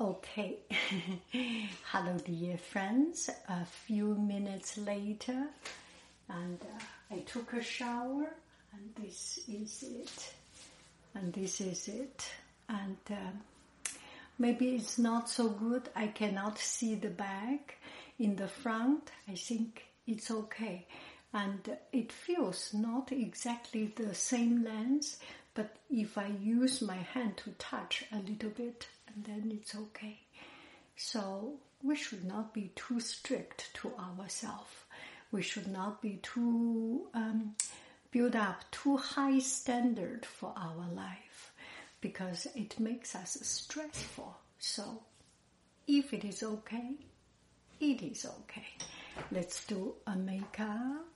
Okay. Hello, dear friends. A few minutes later, and uh, I took a shower, and this is it. And this is it. And um, maybe it's not so good. I cannot see the back in the front. I think it's okay. And it feels not exactly the same lens, but if I use my hand to touch a little bit, and then it's okay. So we should not be too strict to ourselves. We should not be too um, build up too high standard for our life because it makes us stressful. So if it is okay, it is okay. Let's do a makeup.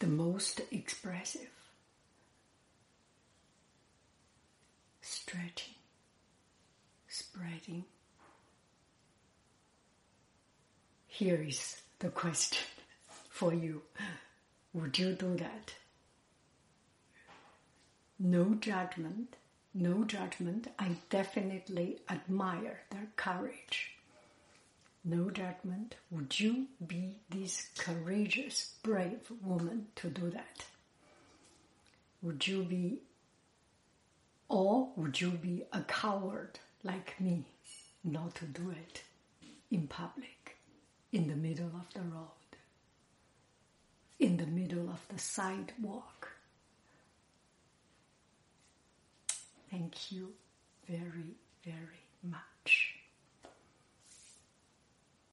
The most expressive. Stretching, spreading. Here is the question for you. Would you do that? No judgment, no judgment. I definitely admire their courage. No judgment. Would you be this courageous, brave woman to do that? Would you be, or would you be a coward like me not to do it in public, in the middle of the road, in the middle of the sidewalk? Thank you very, very much.